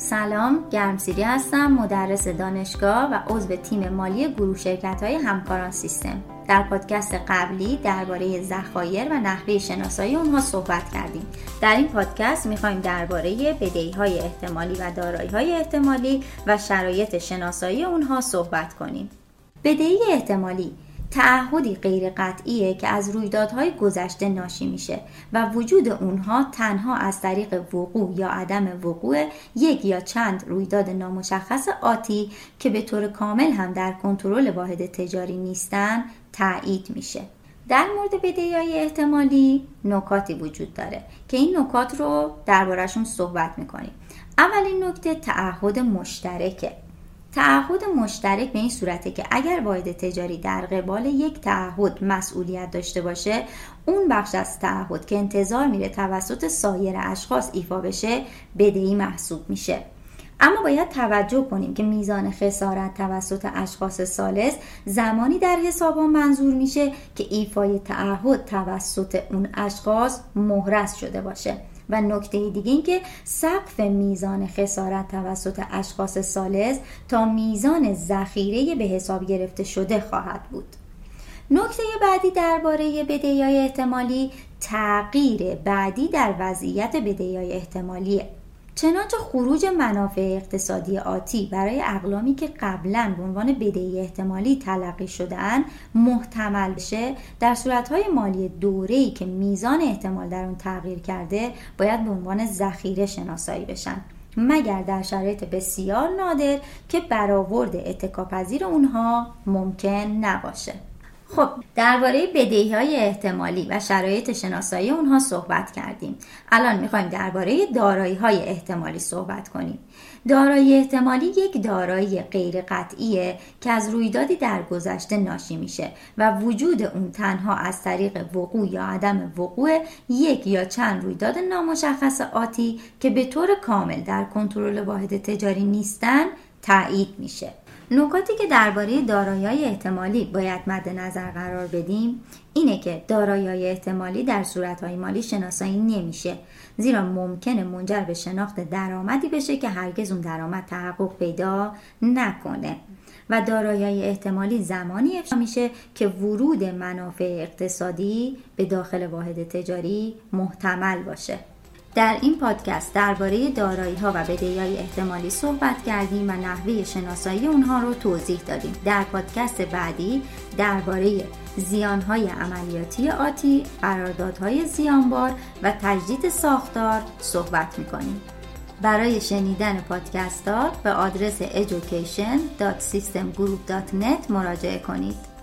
سلام گرمسیری هستم مدرس دانشگاه و عضو تیم مالی گروه شرکت های همکاران سیستم. در پادکست قبلی درباره ذخایر و نحوه شناسایی اونها صحبت کردیم. در این پادکست می‌خوایم درباره بدهی های احتمالی و دارایی های احتمالی و شرایط شناسایی اونها صحبت کنیم. بدهی احتمالی تعهدی غیر قطعیه که از رویدادهای گذشته ناشی میشه و وجود اونها تنها از طریق وقوع یا عدم وقوع یک یا چند رویداد نامشخص آتی که به طور کامل هم در کنترل واحد تجاری نیستن تایید میشه. در مورد بدهی های احتمالی نکاتی وجود داره که این نکات رو دربارهشون صحبت می‌کنیم. اولین نکته تعهد مشترکه. تعهد مشترک به این صورته که اگر واحد تجاری در قبال یک تعهد مسئولیت داشته باشه اون بخش از تعهد که انتظار میره توسط سایر اشخاص ایفا بشه بدهی محسوب میشه. اما باید توجه کنیم که میزان خسارت توسط اشخاص سالس زمانی در حساب منظور میشه که ایفای تعهد توسط اون اشخاص مهرس شده باشه. و نکته دیگه این که سقف میزان خسارت توسط اشخاص سالس تا میزان ذخیره به حساب گرفته شده خواهد بود. نکته بعدی درباره بدهی های احتمالی تغییر بعدی در وضعیت بدهی های احتمالیه چنانچه خروج منافع اقتصادی آتی برای اقلامی که قبلا به عنوان بدهی احتمالی تلقی شدن محتمل بشه در صورتهای مالی دوره‌ای که میزان احتمال در اون تغییر کرده باید به عنوان ذخیره شناسایی بشن. مگر در شرایط بسیار نادر که برآورد اتکاپذیر اونها ممکن نباشه. خب درباره بدهی های احتمالی و شرایط شناسایی اونها صحبت کردیم. الان می‌خوایم درباره دارایی های احتمالی صحبت کنیم. دارایی احتمالی یک دارایی غیر قطعیه که از رویدادی در گذشته ناشی میشه و وجود اون تنها از طریق وقوع یا عدم وقوع یک یا چند رویداد نامشخص آتی که به طور کامل در کنترل واحد تجاری نیستن تایید میشه. نکاتی که درباره دارایی احتمالی باید مد نظر قرار بدیم اینه که دارایی احتمالی در صورتهای مالی شناسایی نمیشه زیرا ممکنه منجر به شناخت درآمدی بشه که هرگز اون درآمد تحقق پیدا نکنه. و دارایی احتمالی زمانی افشا میشه که ورود منافع اقتصادی به داخل واحد تجاری محتمل باشه. در این پادکست درباره دارایی ها و بدهی احتمالی صحبت کردیم و نحوه شناسایی اونها رو توضیح دادیم. در پادکست بعدی درباره زیان های عملیاتی آتی قراردادهای زیانبار و تجدید ساختار صحبت می‌کنیم. برای شنیدن پادکست ها به آدرس education.systemgroup.net مراجعه کنید.